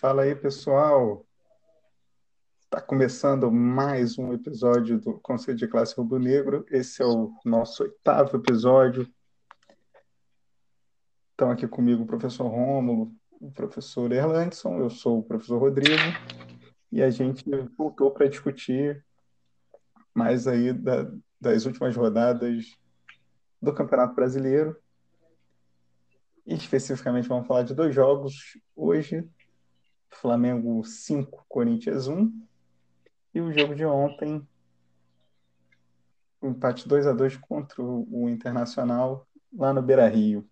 Fala aí, pessoal. Está começando mais um episódio do Conselho de Classe Rubro Negro. Esse é o nosso oitavo episódio. Estão aqui comigo o professor Rômulo, o professor Erlandson, eu sou o professor Rodrigo, e a gente voltou para discutir mais aí da, das últimas rodadas do Campeonato Brasileiro. E especificamente vamos falar de dois jogos hoje, Flamengo 5, Corinthians 1, e o jogo de ontem, o empate 2 a 2 contra o Internacional lá no Beira-Rio.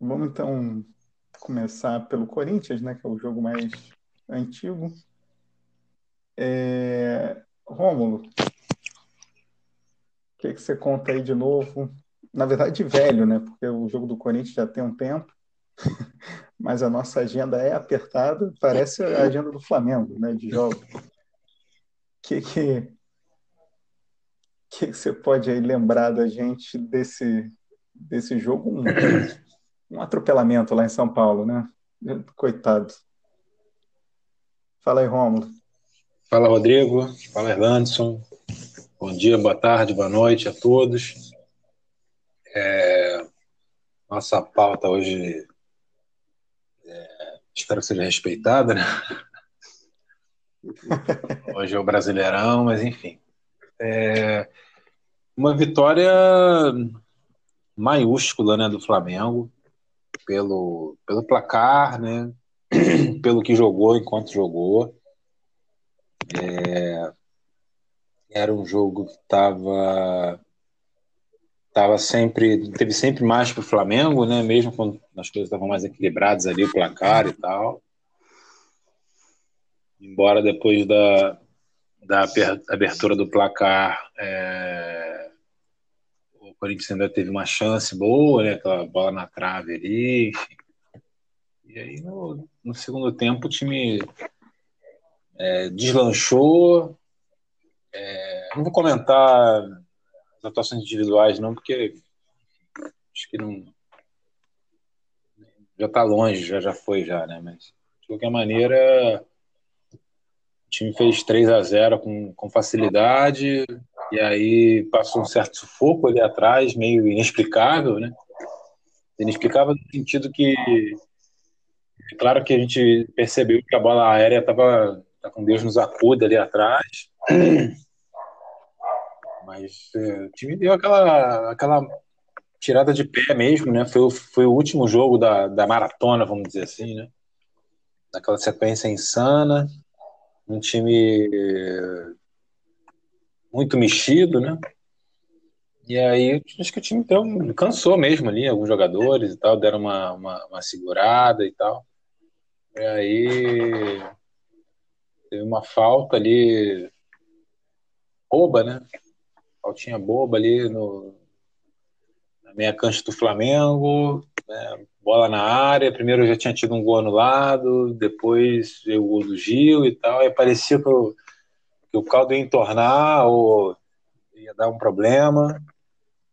Vamos então começar pelo Corinthians, né, que é o jogo mais antigo. É... Rômulo, que, que você conta aí de novo? Na verdade, velho, né? Porque o jogo do Corinthians já tem um tempo, mas a nossa agenda é apertada, parece a agenda do Flamengo, né? De jogos. O que, que, que, que você pode aí lembrar da gente desse, desse jogo? Um, um atropelamento lá em São Paulo, né? Coitado. Fala aí, Rômulo. Fala, Rodrigo. Fala, Erlandson. Bom dia, boa tarde, boa noite a todos. É... Nossa pauta hoje é... espero que seja respeitada, né? Hoje é o Brasileirão, mas enfim. É... Uma vitória maiúscula né, do Flamengo pelo, pelo placar, né? pelo que jogou enquanto jogou. É, era um jogo que estava tava sempre teve sempre mais para o Flamengo, né? Mesmo quando as coisas estavam mais equilibradas ali o placar e tal. Embora depois da, da abertura do placar é, Corinthians ainda teve uma chance boa, né? Aquela bola na trave ali, enfim. E aí no, no segundo tempo o time é, deslanchou. É, não vou comentar as atuações individuais, não, porque acho que não. Já está longe, já, já foi, já, né? Mas de qualquer maneira, o time fez 3 a 0 com, com facilidade. E aí passou um certo sufoco ali atrás, meio inexplicável, né? Inexplicável no sentido que, claro que a gente percebeu que a bola aérea estava tá com Deus nos acuda ali atrás, mas é, o time deu aquela, aquela tirada de pé mesmo, né? Foi, foi o último jogo da, da maratona, vamos dizer assim, né? Daquela sequência insana, um time muito mexido, né? E aí, acho que o time então, cansou mesmo ali, alguns jogadores e tal, deram uma, uma, uma segurada e tal. E aí, teve uma falta ali, boba, né? Faltinha boba ali no, na meia cancha do Flamengo, né? bola na área. Primeiro já tinha tido um gol anulado, depois veio o gol do Gil e tal. Aí parecia que o que o caldo ia entornar ou ia dar um problema.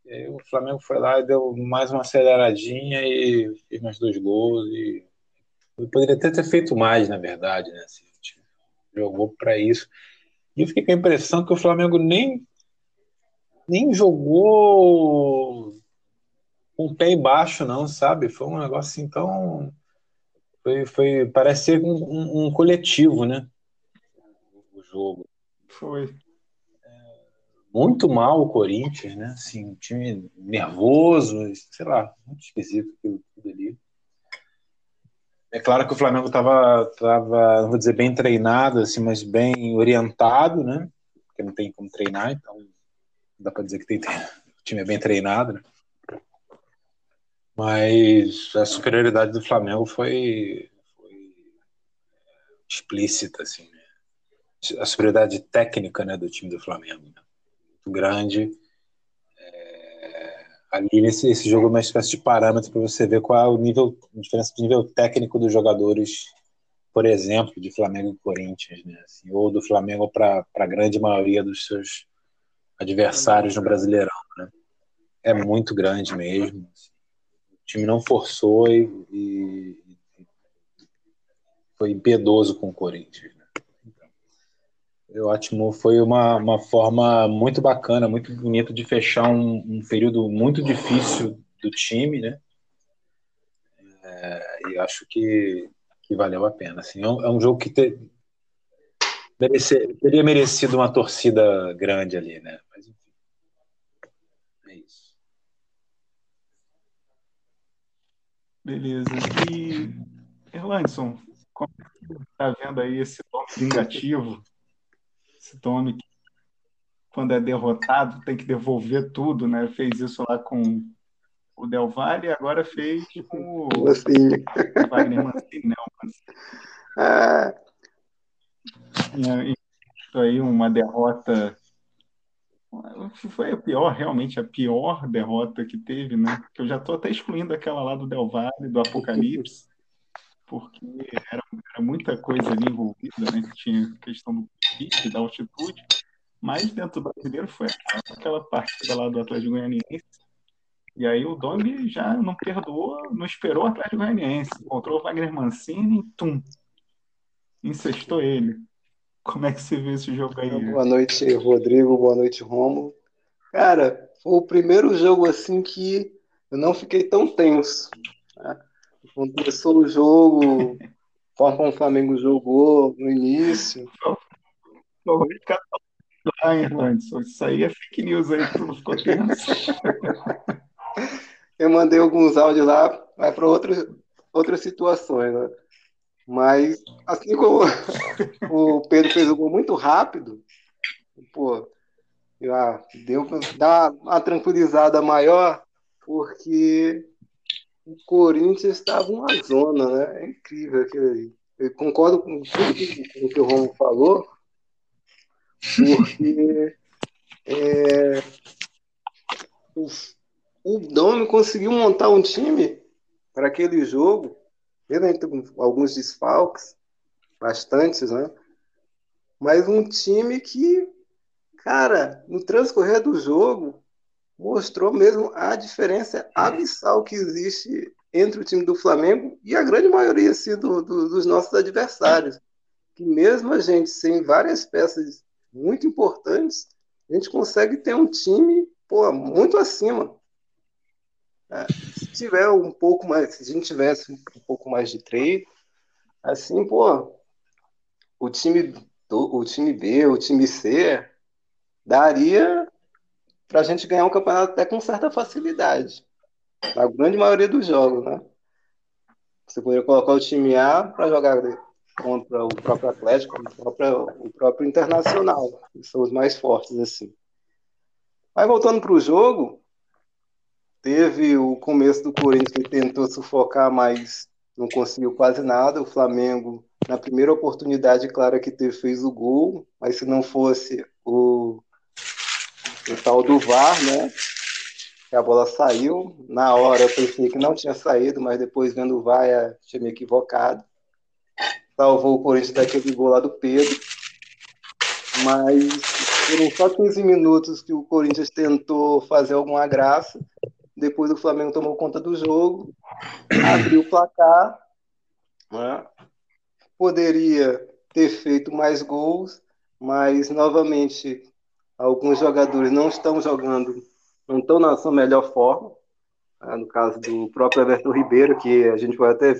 E aí o Flamengo foi lá e deu mais uma aceleradinha e fez mais dois gols. E poderia até ter feito mais, na verdade, né? Assim, jogou para isso. E eu fiquei com a impressão que o Flamengo nem, nem jogou com o pé embaixo, não, sabe? Foi um negócio assim tão. Foi, foi, parece ser um, um, um coletivo, né? O jogo. Foi. muito mal o Corinthians, né? Assim, um time nervoso, sei lá, muito esquisito aquilo tudo ali. É claro que o Flamengo estava, tava, não vou dizer bem treinado, assim, mas bem orientado, né? Porque não tem como treinar, então não dá para dizer que tem, o time é bem treinado, né? Mas a superioridade do Flamengo foi, foi explícita, assim, né? a superioridade técnica né, do time do Flamengo. Né? Muito grande. Ali nesse esse jogo é uma espécie de parâmetro para você ver qual é o nível, a diferença de nível técnico dos jogadores, por exemplo, de Flamengo e Corinthians, né? Assim, ou do Flamengo para a grande maioria dos seus adversários no Brasileirão. Né? É muito grande mesmo. O time não forçou e, e foi impiedoso com o Corinthians. Então, ótimo, foi uma, uma forma muito bacana, muito bonita de fechar um, um período muito difícil do time, né? É, e acho que, que valeu a pena. Assim, é, um, é um jogo que te, merece, teria merecido uma torcida grande ali, né? Mas enfim. É isso. Beleza. E, Erlandson, como está vendo aí esse Tome vingativo? Esse Tome que, quando é derrotado, tem que devolver tudo, né? Fez isso lá com o Del Valle e agora fez com o Mancini. Wagner Mancini. Mancini. Ah, Tinha aí uma derrota. Foi a pior, realmente, a pior derrota que teve, né? Que eu já estou até excluindo aquela lá do Del Valle, do Apocalipse, porque era, era muita coisa ali envolvida, né? Tinha questão do pique, da altitude, mas dentro do brasileiro foi aquela, partida lá do Atlético Goianiense. E aí o Domi já não perdoou, não esperou o Atlético Goianiense. Encontrou o Wagner Mancini e tum, incestou ele. Como é que você vê esse jogo aí? boa noite, Rodrigo. Boa noite, Romo. Cara, foi o primeiro jogo assim que eu não fiquei tão tenso. Né? Começou o jogo, forma como o Flamengo jogou no início. Ah, Irlandson, isso aí é fake news aí, tu não ficou tenso. Eu mandei alguns áudios lá, vai para outras, outras situações, né? Mas, assim como o Pedro fez o gol muito rápido, pô, já deu para dar uma tranquilizada maior, porque o Corinthians estava uma zona, né? É incrível aquilo ali. Eu concordo com tudo que, que o Romo falou, porque é, o, o Domi conseguiu montar um time para aquele jogo, mesmo com alguns desfalques, bastantes, né? Mas um time que, cara, no transcorrer do jogo, mostrou mesmo a diferença abissal que existe entre o time do Flamengo e a grande maioria assim, do, do, dos nossos adversários. Que mesmo a gente sem várias peças muito importantes, a gente consegue ter um time pô, muito acima. É, se tiver um pouco mais, se a gente tivesse um pouco mais de treino, assim, pô, o time, do, o time B, o time C, daria para a gente ganhar um campeonato até com certa facilidade. Na grande maioria dos jogos, né? Você poderia colocar o time A para jogar contra o próprio Atlético, o próprio, o próprio Internacional, que são os mais fortes, assim. Mas voltando para o jogo, teve o começo do Corinthians que tentou sufocar, mas não conseguiu quase nada. O Flamengo, na primeira oportunidade, claro que teve, fez o gol, mas se não fosse o, o tal do VAR, né? Que a bola saiu. Na hora eu pensei que não tinha saído, mas depois vendo o VAR, eu tinha me equivocado salvou o Corinthians daquele gol lá do Pedro. Mas foram só 15 minutos que o Corinthians tentou fazer alguma graça. Depois o Flamengo tomou conta do jogo, abriu o placar. Né? Poderia ter feito mais gols, mas novamente alguns jogadores não estão jogando, não estão na sua melhor forma. Né? No caso do próprio Everton Ribeiro, que a gente vai até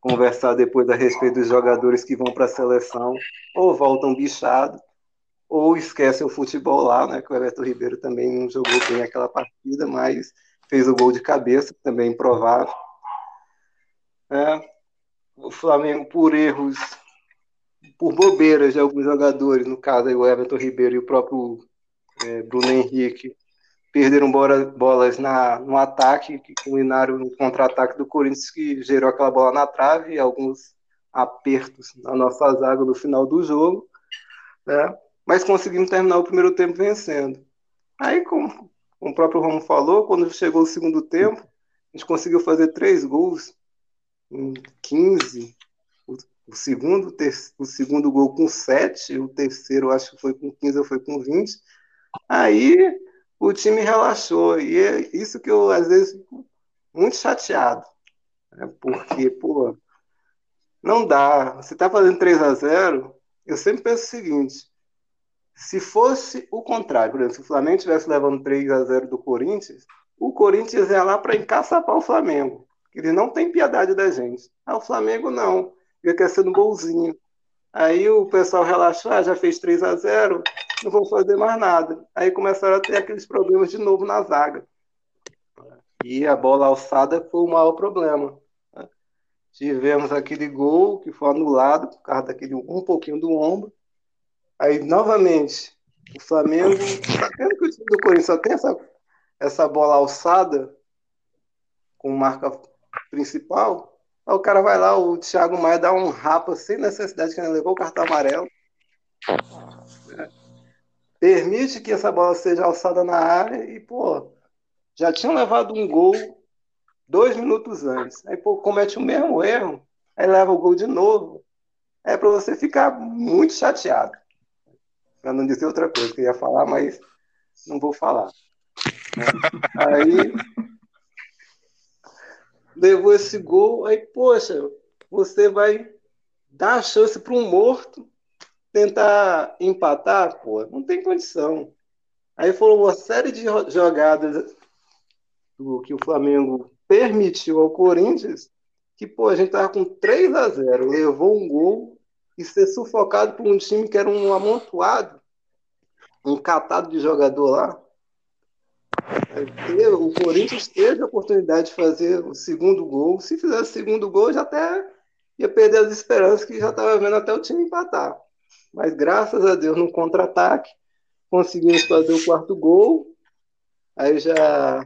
conversar depois a respeito dos jogadores que vão para a seleção, ou voltam bichado, ou esquecem o futebol lá, né? Que o Everton Ribeiro também não jogou bem aquela partida, mas fez o gol de cabeça, também improvável. É, o Flamengo, por erros, por bobeiras de alguns jogadores, no caso aí, o Everton Ribeiro e o próprio é, Bruno Henrique, perderam bola, bolas na, no ataque, que culminaram no contra-ataque do Corinthians, que gerou aquela bola na trave e alguns apertos na nossa zaga no final do jogo, né? mas conseguimos terminar o primeiro tempo vencendo. Aí, como, como o próprio Romo falou, quando chegou o segundo tempo, a gente conseguiu fazer três gols em 15, o, o segundo, ter, o segundo gol com 7, o terceiro acho que foi com 15 ou foi com 20, Aí o time relaxou. E é isso que eu, às vezes, fico muito chateado. Né? Porque, pô, não dá. Você tá fazendo 3 a 0 eu sempre penso o seguinte: se fosse o contrário, por exemplo, se o Flamengo estivesse levando 3 a 0 do Corinthians, o Corinthians ia lá para encaçapar o Flamengo. Ele não tem piedade da gente. Ah, o Flamengo não. Fica sendo golzinho. Aí o pessoal relaxou, ah, já fez 3 a 0 não vou fazer mais nada. Aí começaram a ter aqueles problemas de novo na zaga. E a bola alçada foi o maior problema. Tivemos aquele gol que foi anulado por causa daquele um pouquinho do ombro. Aí, novamente, o Flamengo, sabendo que o time do Corinthians só tem essa, essa bola alçada com marca principal, aí o cara vai lá, o Thiago Maia dá um rapa sem necessidade, que ele levou o cartão amarelo. Permite que essa bola seja alçada na área e, pô, já tinham levado um gol dois minutos antes. Aí, pô, comete o mesmo erro, aí leva o gol de novo. É para você ficar muito chateado. Para não dizer outra coisa que eu ia falar, mas não vou falar. Aí levou esse gol, aí, poxa, você vai dar a chance para um morto tentar empatar, pô, não tem condição. Aí foram uma série de jogadas do que o Flamengo permitiu ao Corinthians que, pô, a gente tava com 3 a 0 levou um gol e ser sufocado por um time que era um amontoado, um catado de jogador lá. O Corinthians teve a oportunidade de fazer o segundo gol. Se fizesse o segundo gol, já até ia perder as esperanças que já estava vendo até o time empatar. Mas graças a Deus, no contra-ataque, conseguimos fazer o quarto gol. Aí já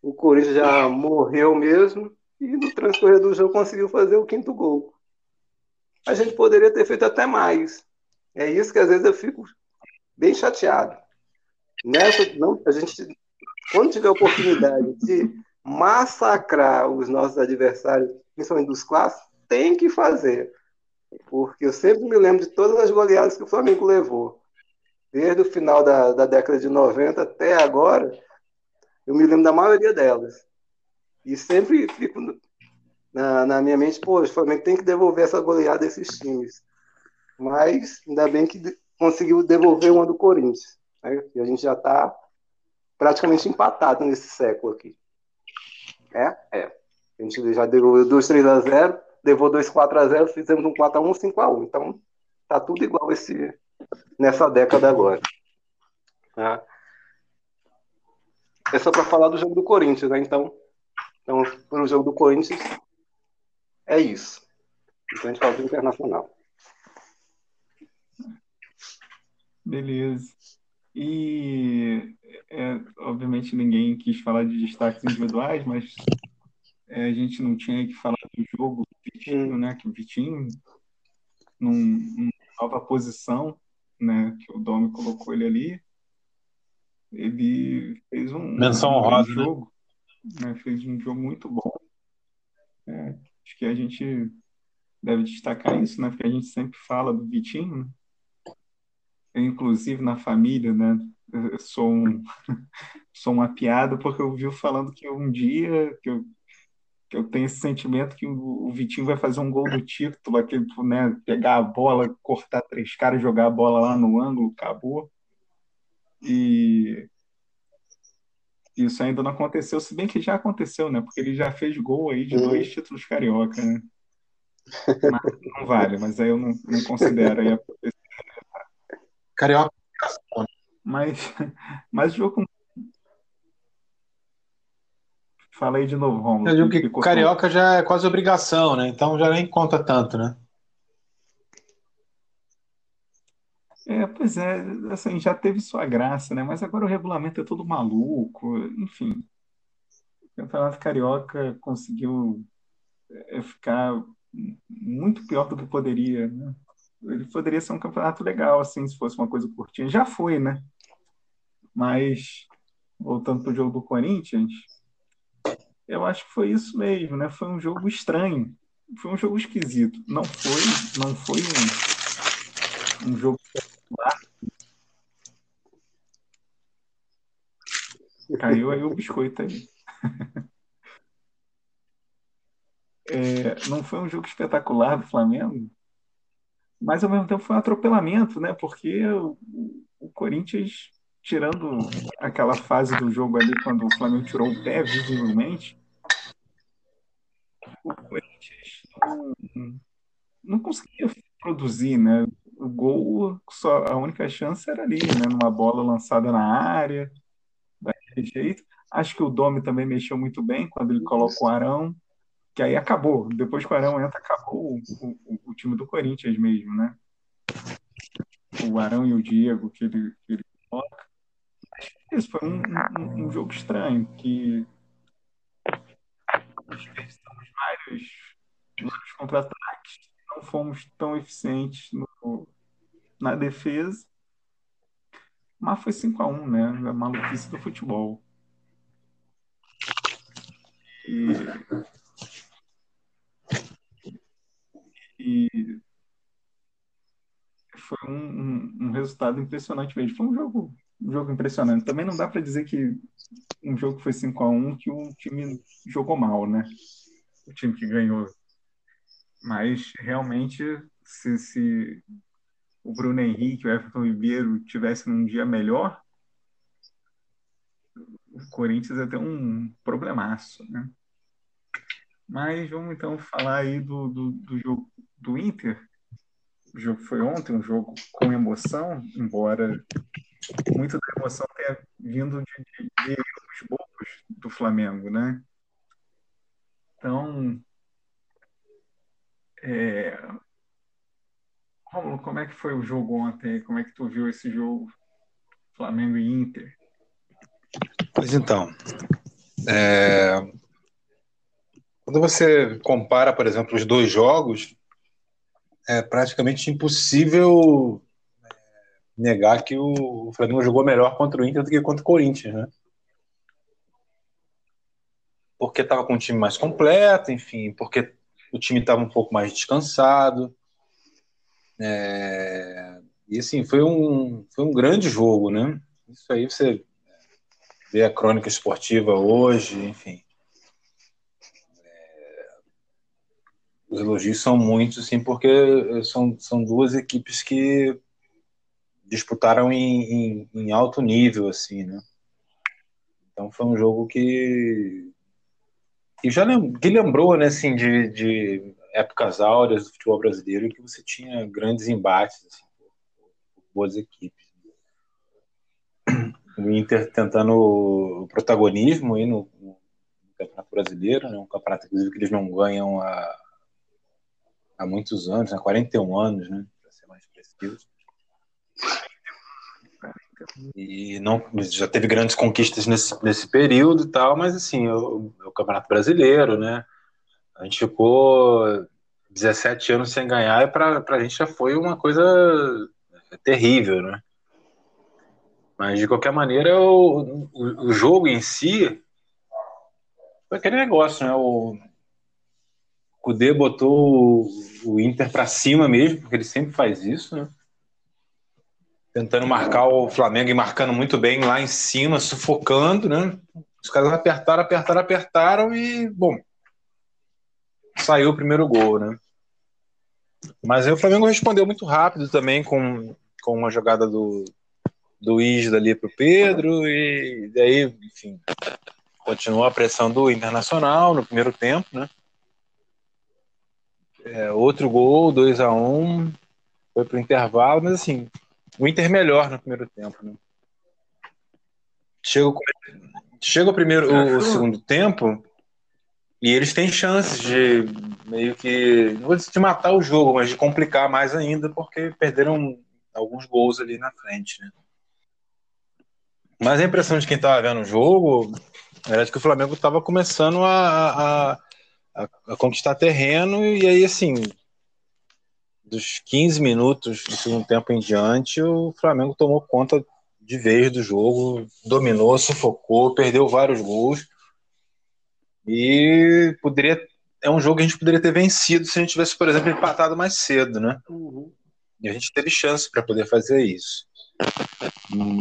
o Corinthians já morreu mesmo. E no transcorrer do jogo conseguiu fazer o quinto gol. A gente poderia ter feito até mais. É isso que às vezes eu fico bem chateado. Nessa, não, a gente, quando tiver oportunidade de massacrar os nossos adversários, principalmente dos clássicos, tem que fazer. Porque eu sempre me lembro de todas as goleadas que o Flamengo levou. Desde o final da, da década de 90 até agora, eu me lembro da maioria delas. E sempre fico na, na minha mente, pô, o Flamengo tem que devolver essa goleada desses times. Mas ainda bem que conseguiu devolver uma do Corinthians. Né? E a gente já está praticamente empatado nesse século aqui. É? É. A gente já devolveu 2 3 a 0 levou 2 4 a 0 fizemos um 4 a 1 5 a 1 Então, tá tudo igual esse, nessa década agora. Tá? É só para falar do jogo do Corinthians, né? Então, então, para o jogo do Corinthians, é isso. Então, a gente fala do Internacional. Beleza. E, é, obviamente, ninguém quis falar de destaques individuais, mas é, a gente não tinha que falar Vitinho, né? Que o Vitinho, num, numa nova posição, né? Que o Domi colocou ele ali, ele fez um, Menção um honrosa, né? jogo, né? Fez um jogo muito bom. É, acho que a gente deve destacar isso, né? Porque a gente sempre fala do Vitinho, né? Eu, inclusive na família, né? Eu sou um sou uma piada porque eu vi falando que um dia que eu que eu tenho esse sentimento que o, Vitinho vai fazer um gol do título, aquele, né, pegar a bola, cortar três caras, jogar a bola lá no ângulo, acabou. E isso ainda não aconteceu, se bem que já aconteceu, né? Porque ele já fez gol aí de uhum. dois títulos carioca, né? Mas não vale, mas aí eu não, não considero aí a Carioca. Mas, mas o jogo Fala aí de novo, Romulo. Eu digo que, que carioca já é quase obrigação, né? Então já nem conta tanto, né? É, pois é, assim, já teve sua graça, né? Mas agora o regulamento é todo maluco, enfim. O Campeonato Carioca conseguiu é, ficar muito pior do que poderia, né? Ele poderia ser um campeonato legal, assim, se fosse uma coisa curtinha. Já foi, né? Mas, voltando para o jogo do Corinthians, eu acho que foi isso mesmo, né? Foi um jogo estranho, foi um jogo esquisito. Não foi, não foi um, um jogo Caiu aí o biscoito aí. É, não foi um jogo espetacular do Flamengo, mas ao mesmo tempo foi um atropelamento, né? Porque o, o Corinthians, tirando aquela fase do jogo ali, quando o Flamengo tirou o pé visivelmente, o Corinthians não, não conseguia produzir, né? O gol, só, a única chance era ali, né? Numa bola lançada na área, daquele jeito. Acho que o Domi também mexeu muito bem quando ele coloca o Arão, que aí acabou. Depois que o Arão entra, acabou o, o, o time do Corinthians mesmo, né? O Arão e o Diego que ele, que ele coloca. Isso foi um, um, um jogo estranho, que desperdiçamos vários, vários contra-ataques, não fomos tão eficientes no, na defesa, mas foi 5x1, né? A maluquice do futebol. E, e foi um, um, um, resultado impressionante mesmo. Foi um jogo, um jogo impressionante. Também não dá para dizer que um jogo que foi 5 a 1 que o time jogou mal, né? O time que ganhou. Mas realmente, se, se o Bruno Henrique, o Everton Ribeiro tivessem um dia melhor, o Corinthians ia ter um problemaço, né? Mas vamos então falar aí do, do, do jogo do Inter. O jogo foi ontem, um jogo com emoção, embora muito da emoção tenha vindo de, de, de erros bobos do Flamengo, né? Então, é... Romulo, como é que foi o jogo ontem? Como é que tu viu esse jogo Flamengo e Inter? Pois então, é... quando você compara, por exemplo, os dois jogos, é praticamente impossível negar que o Flamengo jogou melhor contra o Inter do que contra o Corinthians, né? Porque estava com um time mais completo, enfim, porque o time estava um pouco mais descansado. É... E assim, foi um, foi um grande jogo, né? Isso aí você vê a crônica esportiva hoje, enfim. os elogios são muitos, assim, porque são, são duas equipes que disputaram em, em, em, alto nível, assim, né? Então foi um jogo que que já que lembrou, né, assim, de, de épocas áureas do futebol brasileiro, que você tinha grandes embates, assim, boas equipes. O Inter tentando o protagonismo aí no, no Campeonato Brasileiro, né, um campeonato, inclusive, que eles não ganham há há muitos anos, né? 41 anos, né? Para ser mais preciso. E não, já teve grandes conquistas nesse, nesse período e tal, mas assim, o, o Campeonato Brasileiro, né? A gente ficou 17 anos sem ganhar e para a gente já foi uma coisa terrível, né? Mas de qualquer maneira, o, o, o jogo em si foi aquele negócio, né? O, Kudê botou o Inter para cima mesmo, porque ele sempre faz isso, né? Tentando marcar o Flamengo e marcando muito bem lá em cima, sufocando, né? Os caras apertaram, apertaram, apertaram e, bom, saiu o primeiro gol, né? Mas aí o Flamengo respondeu muito rápido também com, com uma jogada do, do Isla ali para o Pedro e daí, enfim, continuou a pressão do Internacional no primeiro tempo, né? É, outro gol, 2 a 1 um, foi pro intervalo, mas assim, o Inter melhor no primeiro tempo, né? Chega, chega o primeiro, o, o, segundo tempo e eles têm chances de meio que, não vou dizer de matar o jogo, mas de complicar mais ainda, porque perderam alguns gols ali na frente, né? Mas a impressão de quem estava vendo o jogo era de que o Flamengo estava começando a, a a, a conquistar terreno, e aí, assim, dos 15 minutos do segundo tempo em diante, o Flamengo tomou conta de vez do jogo, dominou, sufocou, perdeu vários gols. E poderia. É um jogo que a gente poderia ter vencido se a gente tivesse, por exemplo, empatado mais cedo, né? Uhum. E a gente teve chance para poder fazer isso.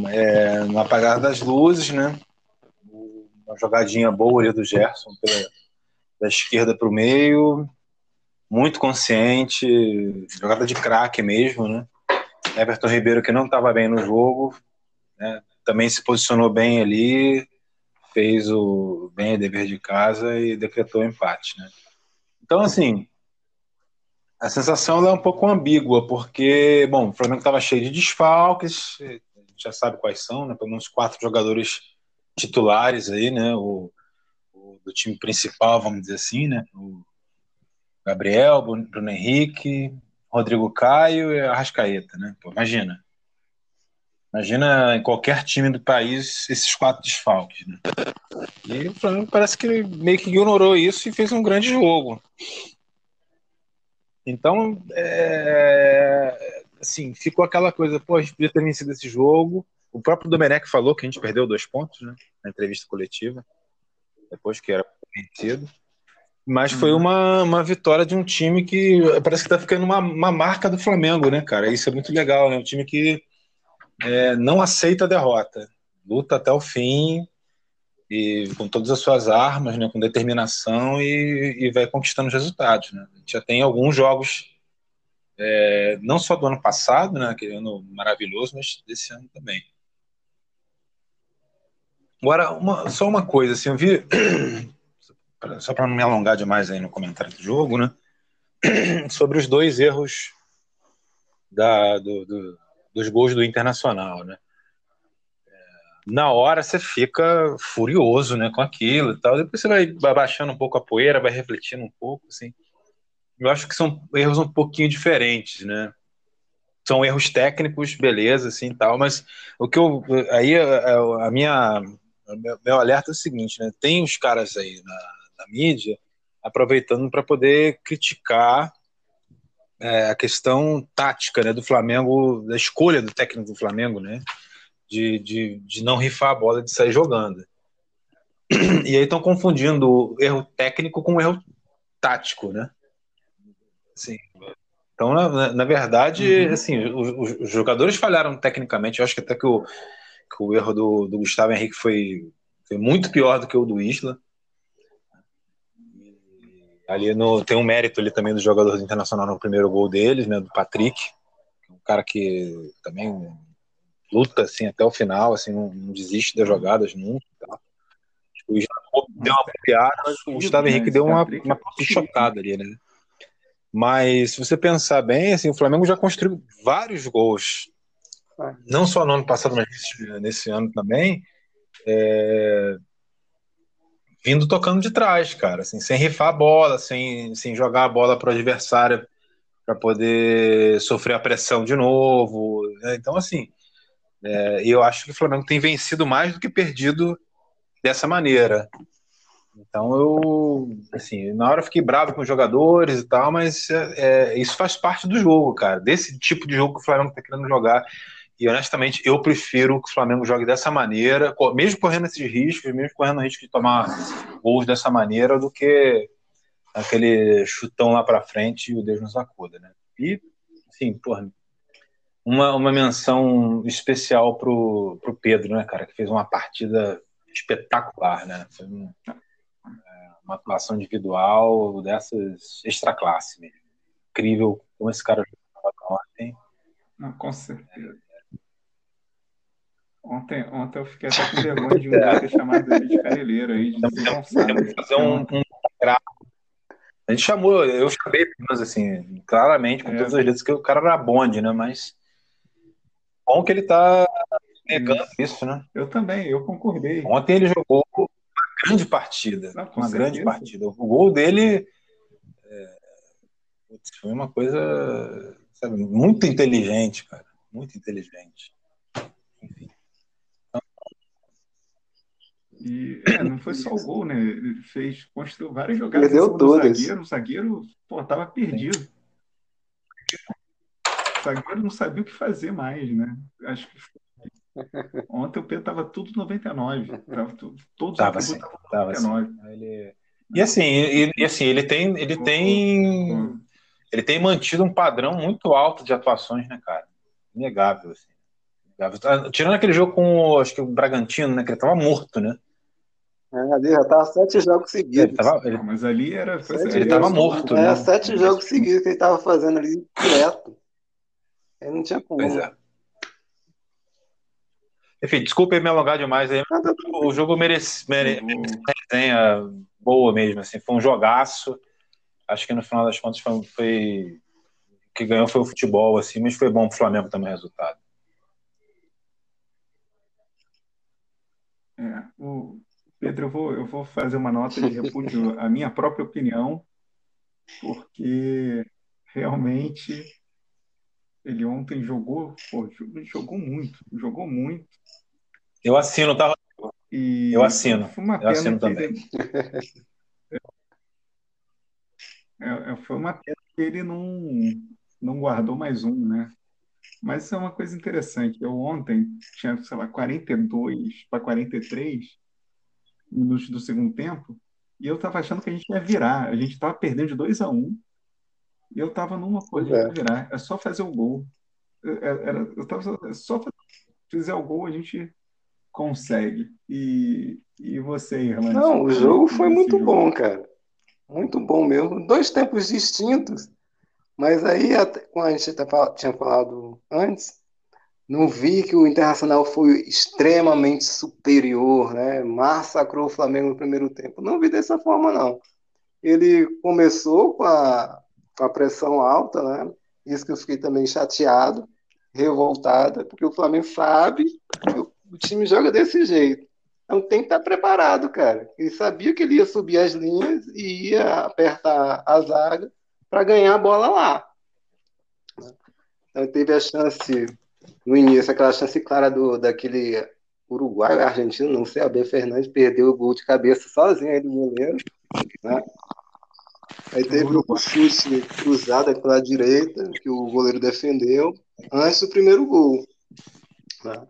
É, no apagar das luzes, né? jogadinha boa ali do Gerson pela, da esquerda para o meio, muito consciente, jogada de craque mesmo, né? Everton Ribeiro que não estava bem no jogo, né? também se posicionou bem ali, fez o bem a dever de casa e decretou o empate, né? Então assim, a sensação é um pouco ambígua, porque, bom, o Flamengo estava cheio de desfalques, já sabe quais são, né? Pelo menos quatro jogadores titulares aí, né? O, o, do time principal, vamos dizer assim, né? O Gabriel, Bruno Henrique, Rodrigo Caio e Arrascaeta, né? Pô, imagina. Imagina em qualquer time do país esses quatro desfalques, né? E o Flamengo parece que meio que ignorou isso e fez um grande jogo. Então, é, assim, ficou aquela coisa, pô, a gente podia ter vencido esse jogo. O próprio Domenech falou que a gente perdeu dois pontos, né? Na entrevista coletiva, depois que era vencido. Mas foi uhum. uma, uma vitória de um time que parece que tá ficando uma, uma marca do Flamengo, né, cara? Isso é muito legal, né? Um time que é, não aceita a derrota, luta até o fim e com todas as suas armas, né, com determinação e, e vai conquistando os resultados. Né? A gente já tem alguns jogos, é, não só do ano passado, né, aquele ano maravilhoso, mas desse ano também. Agora, uma, só uma coisa, assim, eu vi só para não me alongar demais aí no comentário do jogo, né? Sobre os dois erros da, do, do, dos gols do Internacional, né? É, na hora você fica furioso, né, com aquilo e tal. Depois você vai baixando um pouco a poeira, vai refletindo um pouco, assim. Eu acho que são erros um pouquinho diferentes, né? São erros técnicos, beleza, assim, tal. Mas o que eu aí a, a minha meu alerta é o seguinte, né? Tem os caras aí na da mídia, aproveitando para poder criticar é, a questão tática né, do Flamengo, da escolha do técnico do Flamengo, né, de, de, de não rifar a bola, de sair jogando. E aí estão confundindo erro técnico com erro tático, né? Assim, então, na, na verdade, uhum. assim, os, os, jogadores falharam tecnicamente. Eu acho que até que o, que o erro do, do Gustavo Henrique foi, foi muito pior do que o do Isla. Ali no, tem um mérito ali também do jogador do Internacional no primeiro gol deles, né, do Patrick, é um cara que também luta assim até o final, assim, não, não desiste das jogadas nunca. Tá? O Isla deu uma piada, mas o Gustavo Henrique deu uma, uma pichocada ali, né? Mas se você pensar bem, assim, o Flamengo já construiu vários gols, não só no ano passado, mas nesse, nesse ano também. É, vindo tocando de trás, cara, assim, sem rifar a bola, sem, sem jogar a bola para o adversário para poder sofrer a pressão de novo. Né? Então, assim, é, eu acho que o Flamengo tem vencido mais do que perdido dessa maneira. Então eu, assim, na hora eu fiquei bravo com os jogadores e tal, mas é, é, isso faz parte do jogo, cara. Desse tipo de jogo que o Flamengo está querendo jogar. E honestamente, eu prefiro que o Flamengo jogue dessa maneira, mesmo correndo esses riscos, mesmo correndo o risco de tomar gols dessa maneira, do que aquele chutão lá para frente e o Deus nos acuda, né? E, assim, porra, uma, uma menção especial pro, pro Pedro, né, cara, que fez uma partida espetacular, né? Foi um, é, uma atuação individual dessas extra classe mesmo. Incrível como esse cara jogou ontem. com certeza. Ontem, ontem eu fiquei até com vergonha de um dia ter chamado ele de careleiro aí, de fazer um, um A gente chamou, eu chamei, mas assim, claramente, com é. todas as letras, que o cara era bonde, né? Mas bom que ele tá negando isso. isso, né? Eu também, eu concordei. Ontem ele jogou uma grande partida. Não, uma certeza. grande partida. O gol dele é, foi uma coisa sabe, muito inteligente, cara. Muito inteligente. E é, não foi só o gol, né? Ele fez, construiu várias jogadas Perdeu todas. zagueiro. O zagueiro, pô, tava perdido. O zagueiro não sabia o que fazer mais, né? Acho que ontem o Pedro tava tudo 99. Tava tudo, todos tava, os assim, tava 99. Assim. Ele... E assim, e, e, assim, ele tem, ele tem, ele tem mantido um padrão muito alto de atuações, né, cara? Inegável, assim. Tirando aquele jogo com, acho que o Bragantino, né, que ele tava morto, né? É, ali já tava sete jogos seguidos. Ele tava, ele, Mas ali era. Sete ali ele tava era- morto, É, né? sete jogos seguidos que ele tava fazendo ali direto. Ele não tinha como. Pois é. Enfim, desculpa me alongar demais aí. Nada- O jogo merece, merece uma resenha boa mesmo, assim. Foi um jogaço. Acho que no final das contas foi, foi o que ganhou foi o futebol, assim, mas foi bom pro Flamengo também o resultado. É, o Pedro, eu vou, eu vou fazer uma nota de repúdio à minha própria opinião, porque realmente ele ontem jogou, pô, jogou- muito, jogou muito. Eu assino, tá? E Eu assino, Foi uma eu pena assino que também. ele- É, é, foi uma pena que ele não, não guardou mais um, né? Mas isso é uma coisa interessante. Eu ontem tinha, sei lá, 42 para 43 minutos do segundo tempo, e eu estava achando que a gente ia virar. A gente estava perdendo de 2 a 1 e eu estava numa pô, a gente Pois é. virar. É só fazer o gol. Eu, era, eu tava só, é só fazer, fizer o gol, a gente consegue. E, e você, Irlanda? Não, o jogo foi muito jogo? bom, cara. Muito bom mesmo. Dois tempos distintos. Mas aí, até- como a gente tinha falado antes, não vi que o Internacional foi extremamente superior, né? Massacrou o Flamengo no primeiro tempo. Não vi dessa forma, não. Ele começou com a, com a pressão alta, né? Isso que eu fiquei também chateado, revoltado, porque o Flamengo sabe que o, o time joga desse jeito. Então tem que estar preparado, cara. Ele sabia que ele ia subir as linhas e ia apertar a zaga para ganhar a bola lá. Então teve a chance no início, aquela chance clara do, daquele uruguaio, argentino, não sei, Abel Fernandes perdeu o gol de cabeça sozinho aí do goleiro. Né? Aí teve o chute cruzado pela direita, que o goleiro defendeu, antes do primeiro gol. Né?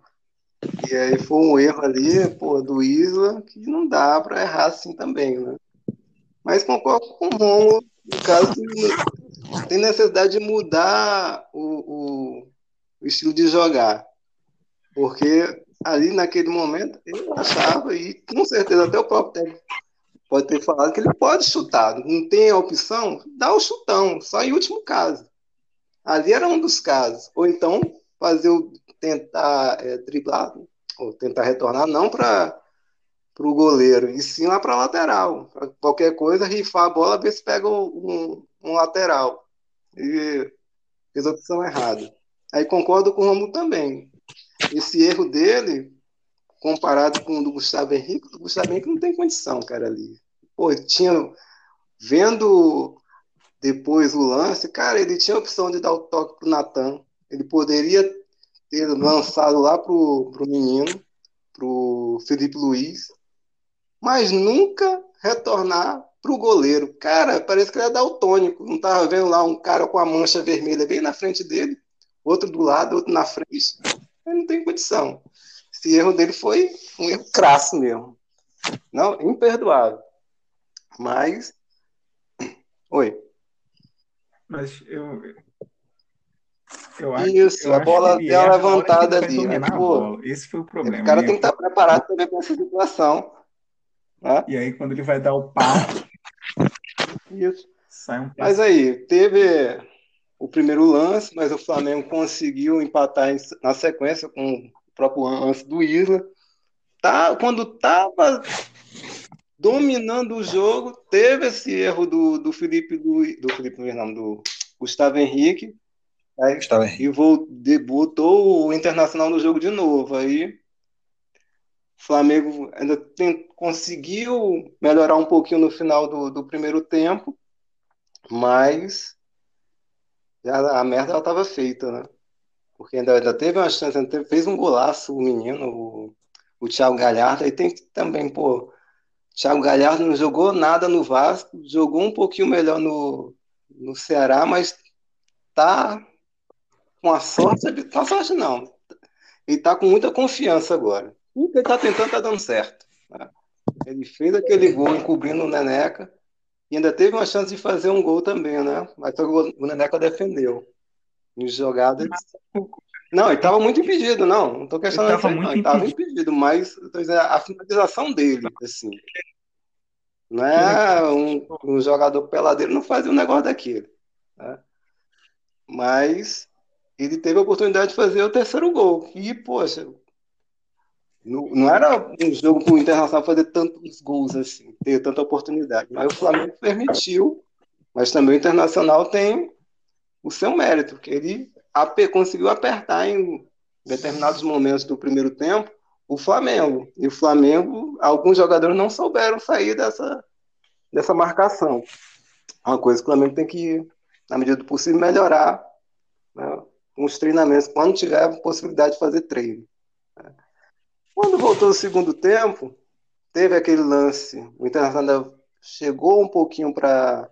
E aí foi um erro ali, pô, do Isla, que não dá para errar assim também, né? Mas concordo com o Romulo, no caso, tem necessidade de mudar o, o, o estilo de jogar. Porque ali naquele momento eu achava, e com certeza até o próprio técnico pode ter falado, que ele pode chutar. Não tem a opção, dá o chutão, só em último caso. Ali era um dos casos. Ou então fazer o tentar é, driblar, ou tentar retornar, não para o goleiro, e sim lá para a lateral. Pra qualquer coisa, rifar a bola, ver se pega um, um lateral. E fez a opção errada. Aí concordo com o Romulo também. Esse erro dele, comparado com o do Gustavo Henrique, o Gustavo Henrique não tem condição, cara, ali. Pô, tinha. Vendo depois o lance, cara, ele tinha a opção de dar o toque pro Natan. Ele poderia ter lançado lá pro, pro menino, pro Felipe Luiz, mas nunca retornar pro goleiro. Cara, parece que ele é daltônico. Não tava vendo lá um cara com a mancha vermelha bem na frente dele, outro do lado, outro na frente. Ele não tem condição. Esse erro dele foi um erro crasso mesmo. Não, imperdoável. Mas. Oi. Mas eu. Eu acho, Isso, eu a bola deu uma levantada ali, né? bola. Esse foi o problema. O cara tem que estar preparado também para essa situação. Né? E aí, quando ele vai dar o passo, Isso. sai um Mas aí, teve o primeiro lance, mas o Flamengo conseguiu empatar em- na sequência com o próprio lance do Isla. Tá, quando estava dominando o jogo, teve esse erro do, do Felipe Luiz, do Felipe não, do Gustavo Henrique, aí, Gustavo Henrique. e vol- de- botou o Internacional no jogo de novo. Aí o Flamengo ainda tem- conseguiu melhorar um pouquinho no final do, do primeiro tempo, mas já a merda ela estava feita, né? Porque ainda, ainda teve uma chance, ainda teve- fez um golaço o menino, o, o Thiago Galhardo, aí tem que também, pô, Thiago Galhardo não jogou nada no Vasco, jogou um pouquinho melhor no, no Ceará, mas tá com a sorte, com a sorte não, ele tá com muita confiança agora. Tudo que ele tá tentando tá dando certo. né? Ele fez aquele gol encobrindo o Neneca e ainda teve uma chance de fazer um gol também, né? Mas o Neneca defendeu. Em jogadas. Não, ele estava muito impedido, não. Não estou questionando Ele isso tava aí, não. muito Ele estava impedido. impedido, mas dizendo, a finalização dele, assim. Não é um, um jogador peladeiro não fazia um negócio daquele. né? Mas ele teve a oportunidade de fazer o terceiro gol. E, poxa, não, não era um jogo para o Internacional fazer tantos gols assim, ter tanta oportunidade. Mas o Flamengo permitiu, mas também o Internacional tem o seu mérito, porque ele conseguiu apertar em determinados momentos do primeiro tempo o Flamengo. E o Flamengo, alguns jogadores não souberam sair dessa, dessa marcação. Uma coisa que o Flamengo tem que, na medida do possível, melhorar né, com os treinamentos, quando tiver a possibilidade de fazer treino. Quando voltou o segundo tempo, teve aquele lance, o Internacional chegou um pouquinho para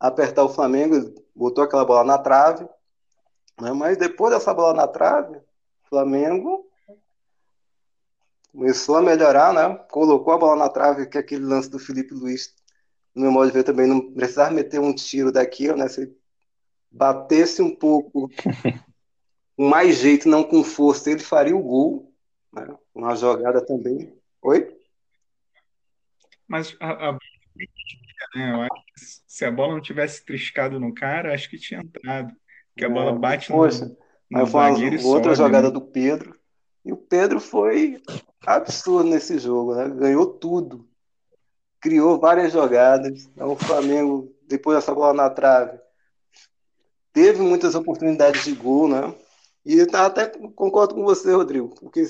apertar o Flamengo, botou aquela bola na trave, né, mas depois dessa bola na trave, o Flamengo começou a melhorar, né? Colocou a bola na trave, que é aquele lance do Felipe Luiz, no meu modo de ver também, não precisava meter um tiro daquilo, né? Se batesse um pouco com mais jeito, não com força, ele faria o gol, né? Uma jogada também. Oi? Mas a, a- né, eu acho que se a bola não tivesse triscado no cara, acho que tinha entrado. Porque a bola É, bate no, poxa, no aí foi uma outra sobe, jogada né? do Pedro. E o Pedro foi absurdo nesse jogo, né? Ganhou tudo. Criou várias jogadas. Então, o Flamengo, depois dessa bola na trave, teve muitas oportunidades de gol, né? E eu até concordo com você, Rodrigo, porque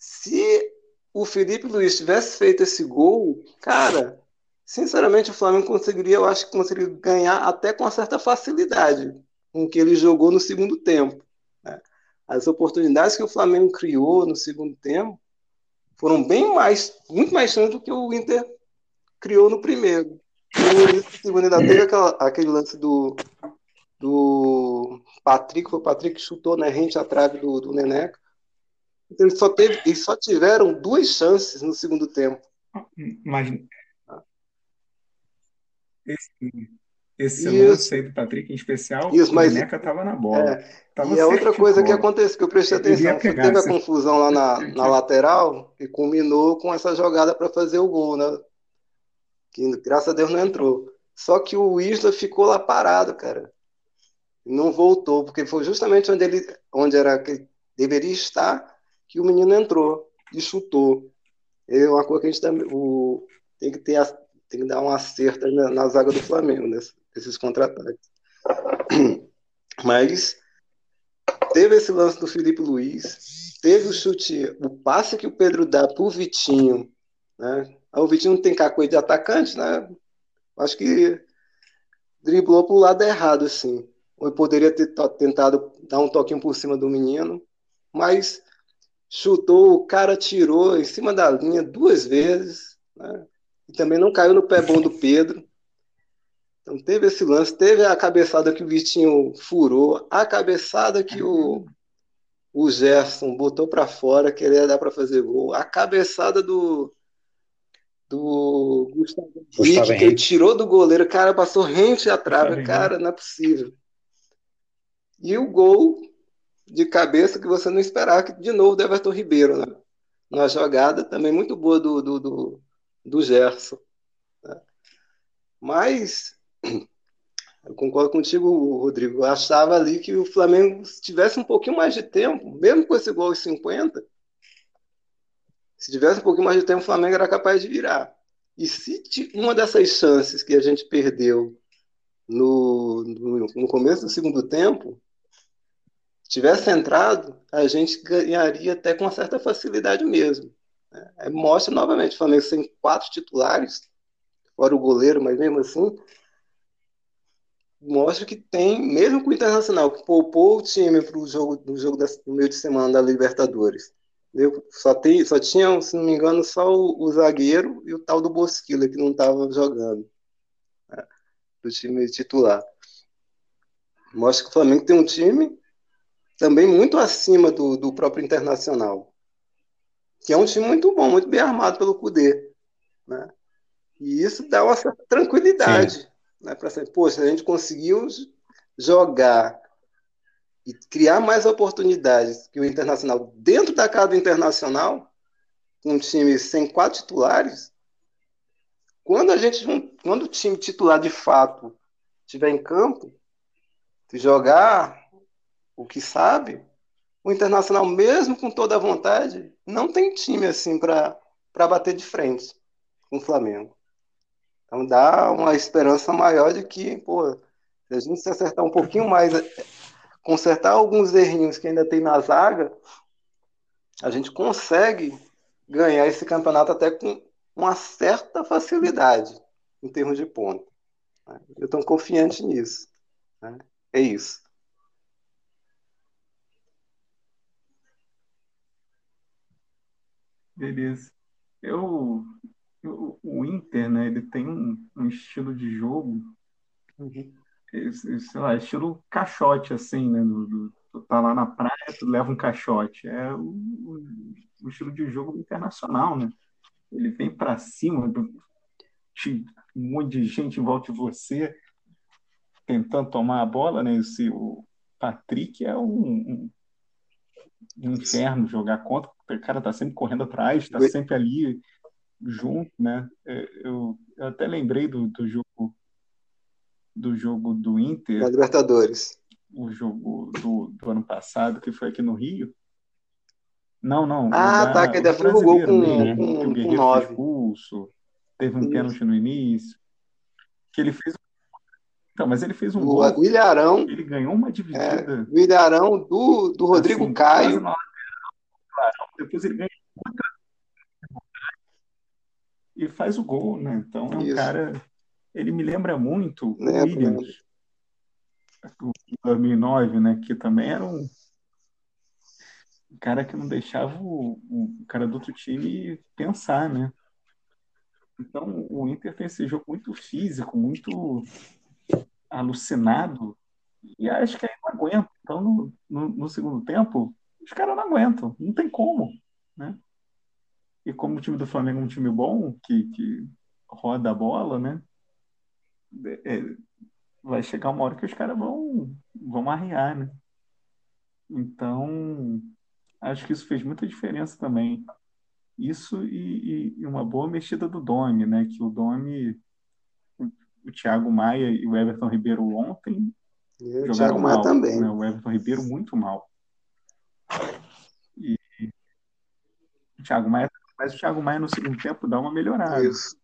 se o Felipe Luiz tivesse feito esse gol, cara, sinceramente o Flamengo conseguiria, eu acho que conseguiria ganhar até com uma certa facilidade com que ele jogou no segundo tempo. né? As oportunidades que o Flamengo criou no segundo tempo foram bem mais, muito mais chances do que o Inter criou no primeiro. No segundo ainda teve aquela- aquele lance do, do Patrick, foi o Patrick que chutou na rente à trave do, do Neneca. Então, Eles só, teve, eles só tiveram duas chances no segundo tempo. Mas esse, esse Isso. lance aí do Patrick em especial, Isso, o mas- Neneca tava na bola. É, Tava e a outra certo de coisa que aconteceu, que eu prestei ia atenção, que teve a confusão lá na, na lateral e culminou com essa jogada para fazer o gol, né? Que graças a Deus não entrou. Só que o Isla ficou lá parado, cara. Não voltou, porque foi justamente onde ele, onde era que deveria estar, que o menino entrou e chutou. É uma coisa que a gente também- o, tem que ter, tem que dar um acerto na, na zaga do Flamengo, nesse- nesses contra-ataques. Mas teve esse lance do Felipe Luiz, teve o chute, o passe que o Pedro dá pro Vitinho, né? Ah, O Vitinho não tem cacoete de atacante, né? Acho que driblou pro lado errado, assim. Ou poderia ter tentado dar um toquinho por cima do menino, mas chutou, o cara tirou em cima da linha duas vezes, né? E também não caiu no pé bom do Pedro. Então teve esse lance, teve a cabeçada que o Vitinho furou, a cabeçada que o, o Gerson botou para fora, queria dar para fazer gol, a cabeçada do do Gustavo Henrique, Gustavo que ele Henrique. tirou do goleiro, cara, passou rente à trave, cara, não é possível. E o gol de cabeça que você não esperava, que de novo do Everton Ribeiro, né? Uma jogada também muito boa do, do, do, do Gerson. né? Mas eu concordo contigo, Rodrigo. Eu achava ali que o Flamengo, se tivesse um pouquinho mais de tempo, mesmo com esse gol aos 50, se tivesse um pouquinho mais de tempo, o Flamengo era capaz de virar. E se uma dessas chances que a gente perdeu no, no, no começo do segundo tempo tivesse entrado, a gente ganharia até com uma certa facilidade mesmo. né? Aí mostra novamente, o Flamengo tem quatro titulares, fora o goleiro, mas mesmo assim, mostra que tem, mesmo com o Internacional, que poupou o time para o jogo, no jogo da, no meio de semana da Libertadores. entendeu? Só, tem, só tinha, se não me engano, só o, o zagueiro e o tal do Bosquila que não estava jogando né, do time titular. Mostra que o Flamengo tem um time também muito acima do, do próprio Internacional, que é um time muito bom, muito bem armado pelo Cudê. Né? E isso dá uma certa tranquilidade. Né, para ser, poxa, a gente conseguiu jogar e criar mais oportunidades que o Internacional dentro da casa do Internacional, um time sem quatro titulares, quando a gente quando o time titular de fato estiver em campo, se jogar o que sabe, o Internacional, mesmo com toda a vontade, não tem time assim para bater de frente com o Flamengo. Então dá uma esperança maior de que, pô, se a gente se acertar um pouquinho mais, consertar alguns errinhos que ainda tem na zaga, a gente consegue ganhar esse campeonato até com uma certa facilidade em termos de ponto. Eu estou confiante nisso. Né? É isso. Beleza. Eu, eu, o Inter, né, ele tem um, um estilo de jogo, uhum. sei lá, estilo caixote, assim, né? Do, do, tu tá lá na praia, tu leva um caixote. É o, o, o estilo de jogo internacional, né? Ele vem para cima, do, um monte de gente em volta de você, tentando tomar a bola, né? Esse, o Patrick é um, um um inferno jogar contra, o cara tá sempre correndo atrás, tá sempre ali junto, né? É, eu, eu até lembrei do, do jogo do jogo do Inter. Da Libertadores. O jogo do, do ano passado, que foi aqui no Rio. Não, não. Ah, da, tá, que ainda foi o gol com, mesmo, com, que o Guerreiro com foi expulso, teve um pênalti no início, que ele fez então, mas ele fez um o gol. O Ilharão. Ele ganhou uma dividida. É, o Ilharão do, do Rodrigo assim, Caio. Depois ele ganha outra. E faz o gol, né? Então é um Isso. cara. Ele me lembra muito o Williams. O 2009, né? Que também era um cara que não deixava o, o cara do outro time pensar, né? Então o Inter tem esse jogo muito físico, muito alucinado e acho que aí não aguenta. Então, no, no, no segundo tempo, os caras não aguentam, não tem como, né? E como o time do Flamengo é um time bom, que, que roda a bola, né? É, é vai chegar uma hora que os caras vão, vão arriar, né? Então, acho que isso fez muita diferença também. Isso e, e uma boa mexida do Domi, né? Que o Domi o Thiago Maia e o Everton Ribeiro ontem e jogaram o Thiago Maia mal, também. Né? O Everton Ribeiro muito mal. E o Thiago Maia, mas o Thiago Maia no segundo tempo dá uma melhorada. Isso.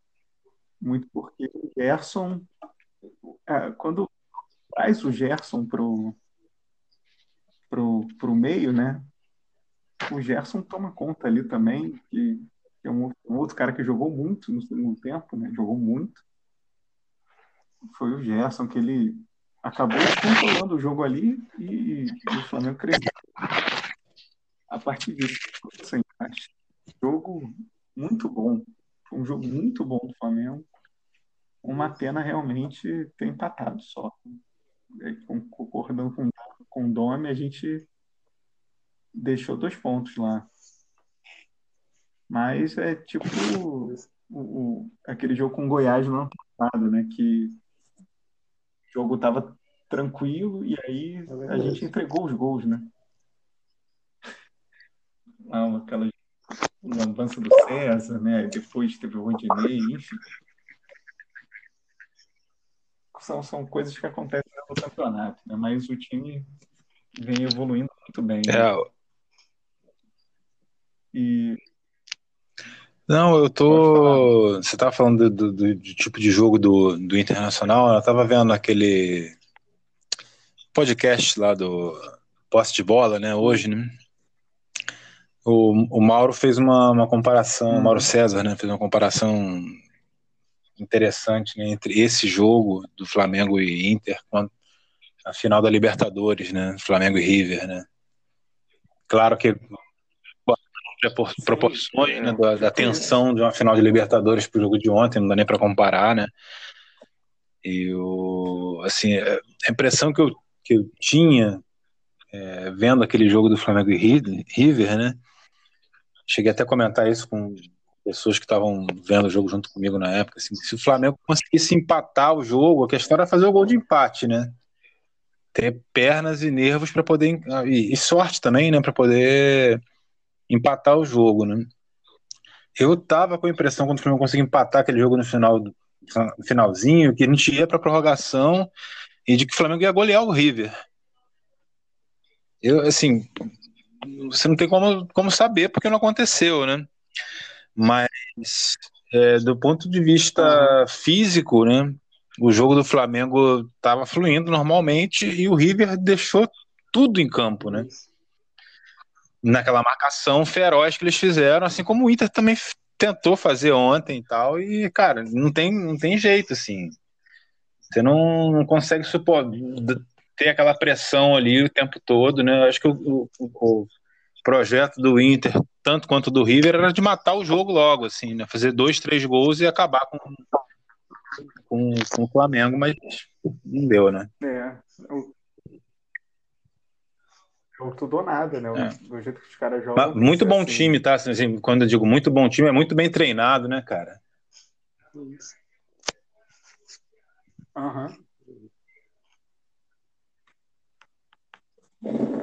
Muito porque o Gerson, é, quando traz o Gerson pro pro, pro meio, né? O Gerson toma conta ali também, que, que é um, um outro cara que jogou muito no segundo tempo, né? Jogou muito foi o Gerson, que ele acabou controlando o jogo ali e, e o Flamengo cresceu. Partir disso, assim, jogo muito bom. Foi um jogo muito bom do Flamengo. Uma pena realmente ter empatado só. É, concordando com, com o Domi, a gente deixou dois pontos lá. Mas é tipo o, o, aquele jogo com o Goiás no ano passado, né? Que jogo estava tranquilo e aí é a gente entregou os gols, né? Ah, aquela César, né? Depois teve o Rodinei, enfim. São, são coisas que acontecem no campeonato, né? Mas o time vem evoluindo muito bem. Né? É. E não, eu tô. Você estava falando do, do, do, tipo de jogo do, do Internacional. Eu estava vendo aquele podcast lá do Posse de Bola, né? Hoje, né? O, o Mauro fez uma, uma comparação, o Mauro uhum. César, né? Fez uma comparação interessante né, entre esse jogo do Flamengo e Inter com a final da Libertadores, né? Flamengo e River, né? Claro que proporções né, da, da, tensão de uma final de Libertadores para o jogo de ontem, não dá nem para comparar, né? E o, assim, é, a impressão que eu, que eu tinha é, vendo aquele jogo do Flamengo e River, né? Cheguei até a comentar isso com pessoas que estavam vendo o jogo junto comigo na época. Assim, se o Flamengo conseguisse empatar o jogo, a questão era fazer o gol de empate, né? ter pernas e nervos para poder e, e, sorte também, né, para poder empatar o jogo, né? Eu tava com a impressão quando o Flamengo conseguiu empatar aquele jogo no final no finalzinho que a gente ia para prorrogação e de que o Flamengo ia golear o River. Eu assim, você não tem como, como saber porque não aconteceu, né? Mas é, do ponto de vista físico, né? O jogo do Flamengo estava fluindo normalmente e o River deixou tudo em campo, né? Naquela marcação feroz que eles fizeram, assim como o Inter também tentou fazer ontem e tal, e, cara, não tem, não tem jeito, assim. Você não, não consegue supor, ter aquela pressão ali o tempo todo, né? Acho que o, o, o projeto do Inter, tanto quanto do River, era de matar o jogo logo, assim, né? Fazer dois, três gols e acabar com, com, com o Flamengo, mas não deu, né? É. Ou tudo ou nada, né? É. Do jeito que os caras jogam. muito bom assim. time, tá? Assim, quando eu digo muito bom time, é muito bem treinado, né, cara? Aham. Uhum.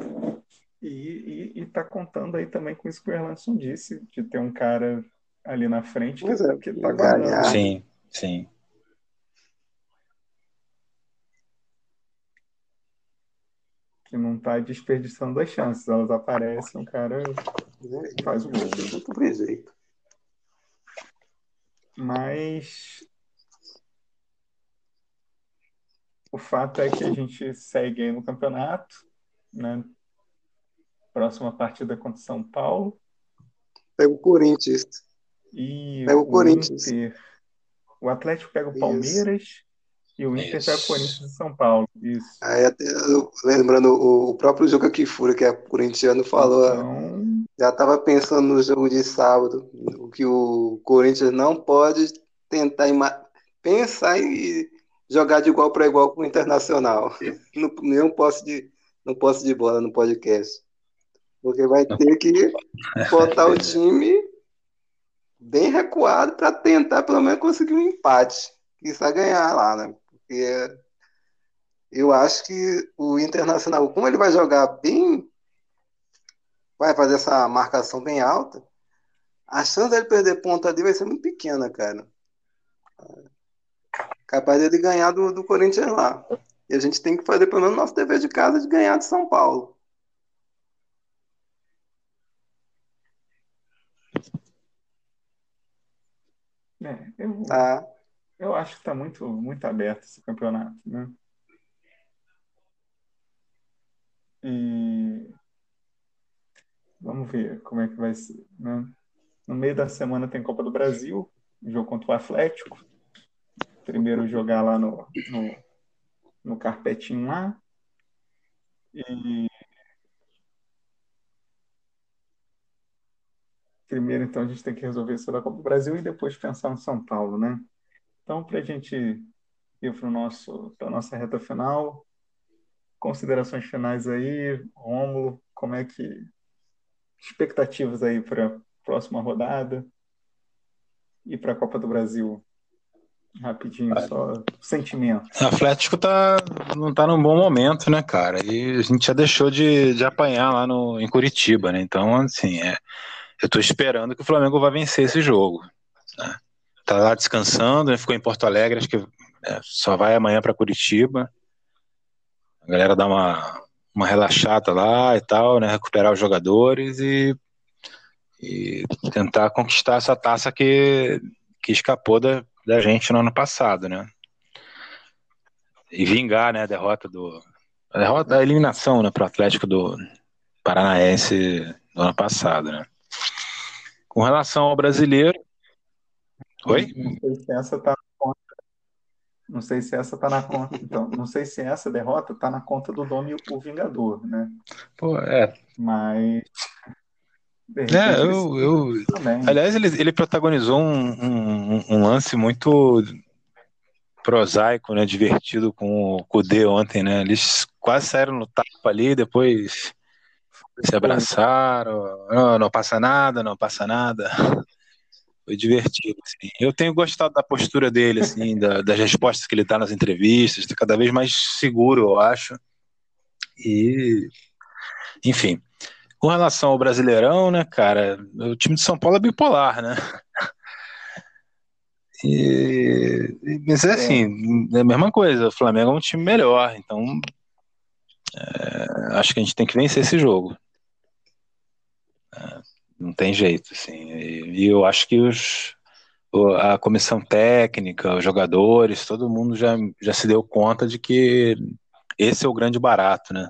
E, está contando aí também com isso que o Erlandson disse, de ter um cara ali na frente que, é, que tá guardando. Sim, sim. Que não está desperdiçando as chances. Elas aparecem, o cara faz o gol. Muito jeito. Mas o fato é que a gente segue aí no campeonato, né? Próxima partida contra São Paulo. Pega o Corinthians. E pega o, o Corinthians. Inter. O Atlético pega o Palmeiras Isso. e o Inter Isso. pega o Corinthians e São Paulo. Isso. Aí até, lembrando o, próprio jogo aqui fura que é corintiano falou. Então... Já estava pensando no jogo de sábado, o que o Corinthians não pode tentar pensar em jogar de igual para igual com o Internacional. Não, não posso de não posso de bola no podcast. Porque vai ter que botar o time bem recuado para tentar pelo menos conseguir um empate. Isso a ganhar lá, né? Porque eu acho que o Internacional, como ele vai jogar bem, vai fazer essa marcação bem alta, a chance dele perder ponto ali vai ser muito pequena, cara. Capaz dele ganhar do, do Corinthians lá. E a gente tem que fazer pelo menos nosso dever de casa de ganhar de São Paulo. É, eu, ah. eu acho que está muito, muito aberto esse campeonato, né? E vamos ver como é que vai ser, né? No meio da semana tem Copa do Brasil, jogo contra o Atlético. Primeiro jogar lá no, no, no carpetinho lá. E primeiro, então, a gente tem que resolver isso da Copa do Brasil e depois pensar no São Paulo, né? Então, para a gente ir para a nossa reta final, considerações finais aí, Rômulo, como é que. expectativas aí para a próxima rodada e para a Copa do Brasil? Rapidinho, só sentimento. O Atlético tá, não tá num bom momento, né, cara? E a gente já deixou de, de apanhar lá no, em Curitiba, né? Então, assim, é, eu estou esperando que o Flamengo vai vencer esse jogo. Né? Tá lá descansando, né? ficou em Porto Alegre, acho que é, só vai amanhã para Curitiba. A galera dá uma, uma relaxada lá e tal, né? Recuperar os jogadores e, e tentar conquistar essa taça que, que escapou da, da gente no ano passado, né? E vingar, né, a derrota do. A derrota, a eliminação, né, pro Atlético do Paranaense do ano passado, né? Com relação ao brasileiro. Oi? Não sei se essa está na conta. Não sei se essa está na conta. Então, não sei se essa derrota está na conta do nome o Vingador, né? Pô, é. Mas. É, eu, eu... Aliás, ele, ele protagonizou um, um, um, lance muito prosaico, né? Divertido com o Kudê ontem, né? Eles quase saíram no tapa ali, depois se abraçaram, não, não passa nada, não passa nada. Foi divertido, assim. Eu tenho gostado da postura dele, assim, da, das respostas que ele dá nas entrevistas, tá cada vez mais seguro, eu acho. E, enfim, com relação ao Brasileirão, né, cara, o time de São Paulo é bipolar, né? E, mas é assim, é a mesma coisa, o Flamengo é um time melhor, então é, acho que a gente tem que vencer esse jogo. Não tem jeito, assim. E, e eu acho que os, a comissão técnica, os jogadores, todo mundo já, já se deu conta de que esse é o grande barato, né?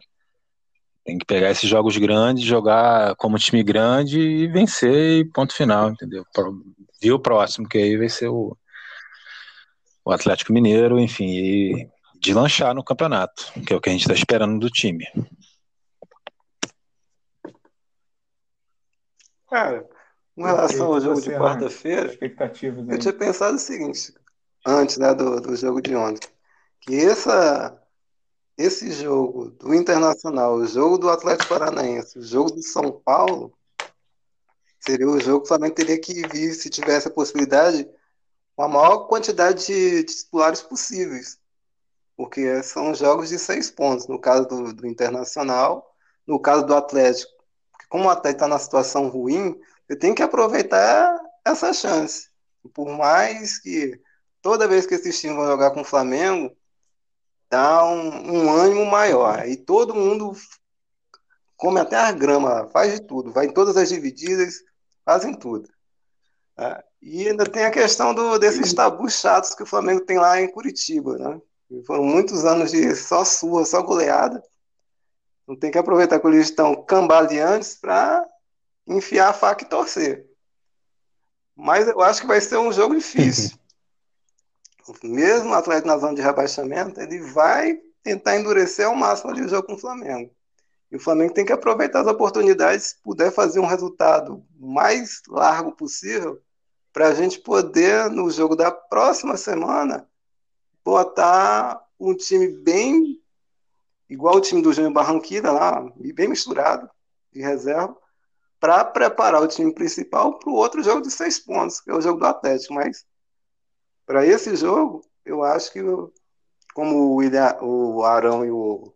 Tem que pegar esses jogos grandes, jogar como time grande e vencer e ponto final, entendeu? Viu o próximo, que aí vai ser o, o Atlético Mineiro, enfim, e de lanchar no campeonato, que é o que a gente está esperando do time. Cara, com relação ao jogo de quarta-feira, eu tinha pensado o seguinte, antes né, do, do jogo de ontem, que essa, esse jogo do Internacional, o jogo do Atlético Paranaense, o jogo do São Paulo, seria o jogo que o Flamengo teria que vir, se tivesse a possibilidade, com a maior quantidade de titulares possíveis. Porque são jogos de seis pontos, no caso do, do Internacional, no caso do Atlético. Como Atlético está na situação ruim, você tem que aproveitar essa chance. Por mais que toda vez que esses times vão jogar com o Flamengo, dá um, um ânimo maior. E todo mundo come até a grama, faz de tudo, vai em todas as divididas, fazem tudo. Tá? E ainda tem a questão do, desses tabus chatos que o Flamengo tem lá em Curitiba, né? Foram muitos anos de só sua, só goleada. Não tem que aproveitar que eles estão cambaleantes para enfiar a faca e torcer. Mas eu acho que vai ser um jogo difícil. Mesmo o Atlético na zona de rebaixamento, ele vai tentar endurecer ao máximo ali o jogo com o Flamengo. E o Flamengo tem que aproveitar as oportunidades, se puder fazer um resultado mais largo possível, para a gente poder, no jogo da próxima semana, botar um time bem igual o time do Júnior Barranquilla lá, bem misturado, de reserva, para preparar o time principal para o outro jogo de seis pontos, que é o jogo do Atlético. Mas para esse jogo, eu acho que como o, William, o Arão e o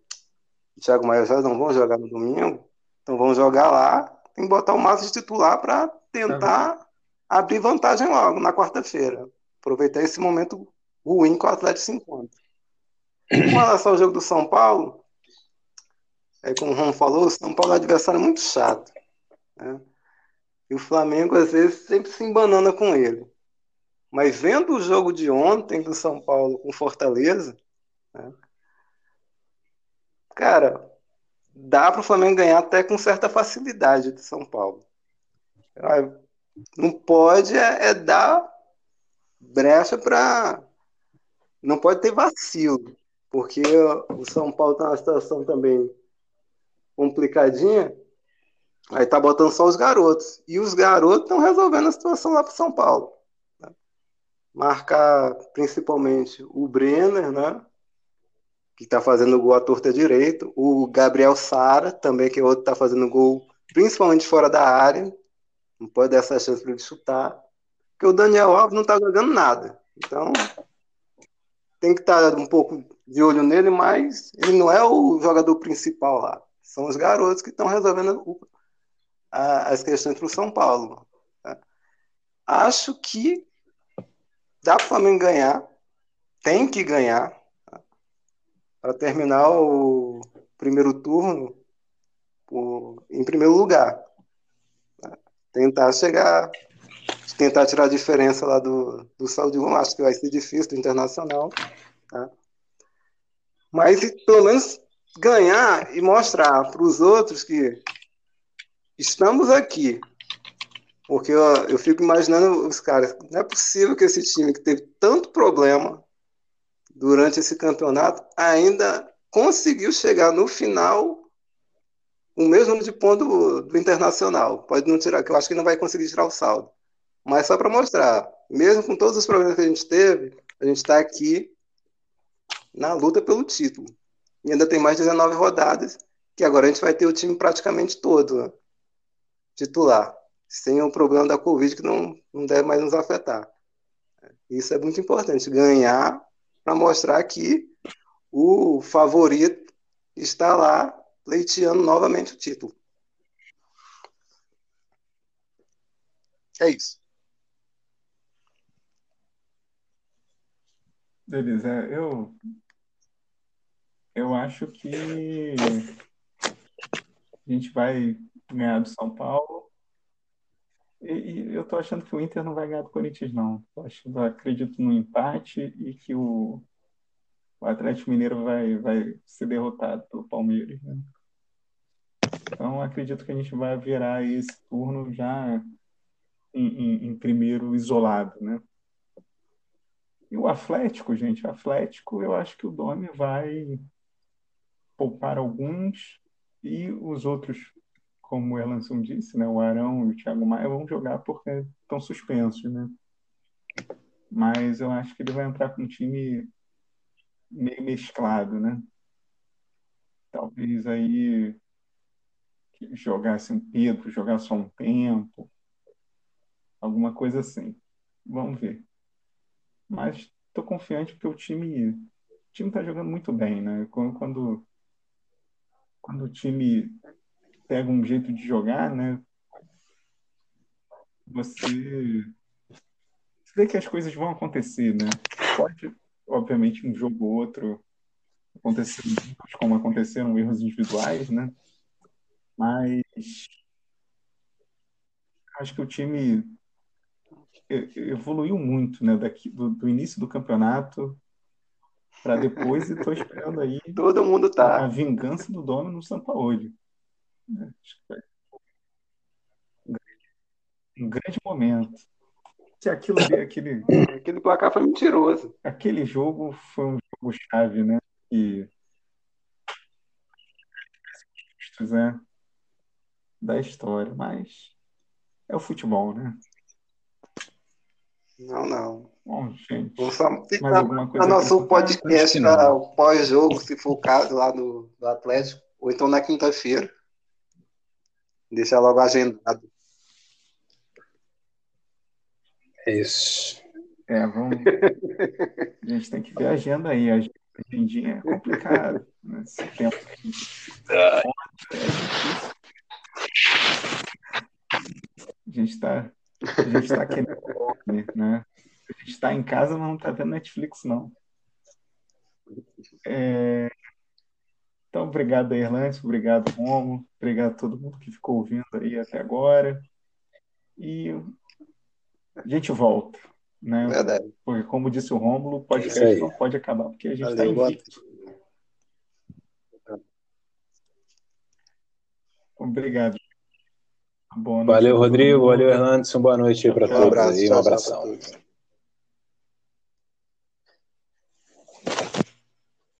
Thiago Maia já não vão jogar no domingo, então vão jogar lá, tem que botar o máximo de titular para tentar abrir vantagem logo na quarta-feira. Aproveitar esse momento ruim que o Atlético se encontra. Com relação ao jogo do São Paulo, é como o Ron falou, o São Paulo é um adversário muito chato. Né? E o Flamengo, às vezes, sempre se embanana com ele. Mas vendo o jogo de ontem do São Paulo com Fortaleza, né? cara, dá para o Flamengo ganhar até com certa facilidade de São Paulo. Não pode é, é dar brecha para. Não pode ter vacilo, porque o São Paulo está numa situação também complicadinha. Aí tá botando só os garotos. E os garotos estão resolvendo a situação lá para São Paulo. Né? Marcar principalmente o Brenner, né? Que está fazendo gol à torta direito. O Gabriel Sara, também, que é outro está fazendo gol principalmente fora da área. Não pode dar essa chance para ele chutar. Porque o Daniel Alves não está jogando nada. Então, tem que estar tá um pouco de olho nele, mas ele não é o jogador principal lá. São os garotos que estão resolvendo as questões para o São Paulo. Tá? Acho que dá para o Flamengo ganhar, tem que ganhar, tá? para terminar o primeiro turno em primeiro lugar tentar chegar, tentar tirar a diferença lá do, do Saúde acho que vai ser difícil do Internacional, tá? Mas pelo menos ganhar e mostrar para os outros que estamos aqui. Porque eu, eu fico imaginando os caras, não é possível que esse time que teve tanto problema durante esse campeonato ainda conseguiu chegar no final o mesmo número de pontos do, Internacional. Pode não tirar, que eu acho que não vai conseguir tirar o saldo. Mas só para mostrar, mesmo com todos os problemas que a gente teve, a gente está aqui na luta pelo título. E ainda tem mais 19 rodadas, que agora a gente vai ter o time praticamente todo né? titular, sem o problema da Covid que não, não deve mais nos afetar. Isso é muito importante, ganhar para mostrar que o favorito está lá pleiteando novamente o título. É isso. Beleza, é, eu, eu acho que a gente vai ganhar do São Paulo. E, e eu tô achando que o Inter não vai ganhar do Corinthians, não. Eu, acho, eu acredito no empate e que o, o Atlético Mineiro vai, vai ser derrotado pelo Palmeiras. Né? Então, acredito que a gente vai virar esse turno já em, em, em primeiro isolado, né? E o Atlético, gente, o Atlético, eu acho que o Domi vai poupar alguns e os outros, como o Erlanson disse, né, o Arão e o Thiago Maia vão jogar porque estão suspensos, né? Mas eu acho que ele vai entrar com um time meio mesclado, né? Talvez aí jogasse um Pedro, jogar só um tempo, alguma coisa assim. Vamos ver. Mas estou confiante porque o time o time está jogando muito bem, né? Quando, quando, quando o time pega um jeito de jogar, né? Você, você vê que as coisas vão acontecer, né? Pode, obviamente, um jogo ou outro acontecer como aconteceram erros individuais, né? Mas acho que o time evoluiu muito, né? Daqui, do, do início do campeonato para depois, e estou esperando aí Todo mundo tá. a vingança do dono no São Paulo. Um grande momento. Se aquilo ali, aquele, Aquele placar foi mentiroso. aquele jogo foi um jogo chave, né? E né? da história, mas é o futebol, né? Não, não. Bom, gente, Vou só mais ficar alguma no coisa a nosso acrescentar? podcast o pós-jogo, se for o caso, lá do, do Atlético, ou então na quinta-feira. Deixa logo agendado. É isso. É, vamos. A gente tem que ver a agenda aí. A agendinha é complicado. Né? Esse tempo é difícil. A gente está a gente tá querendo, né? A gente está em casa, mas não está vendo Netflix, não. É, Então, obrigado Erlance, obrigado, Romo, obrigado a todo mundo que ficou ouvindo aí até agora. E a gente volta, né? Verdade. Porque, como disse o Rômulo, o podcast não pode acabar porque a gente está invicto. Obrigado. Boa noite Valeu, Rodrigo. Valeu, Hernandes. Boa noite aí para Um Um todos abraço. aí. Um Tchau, tchau pra abração. todos.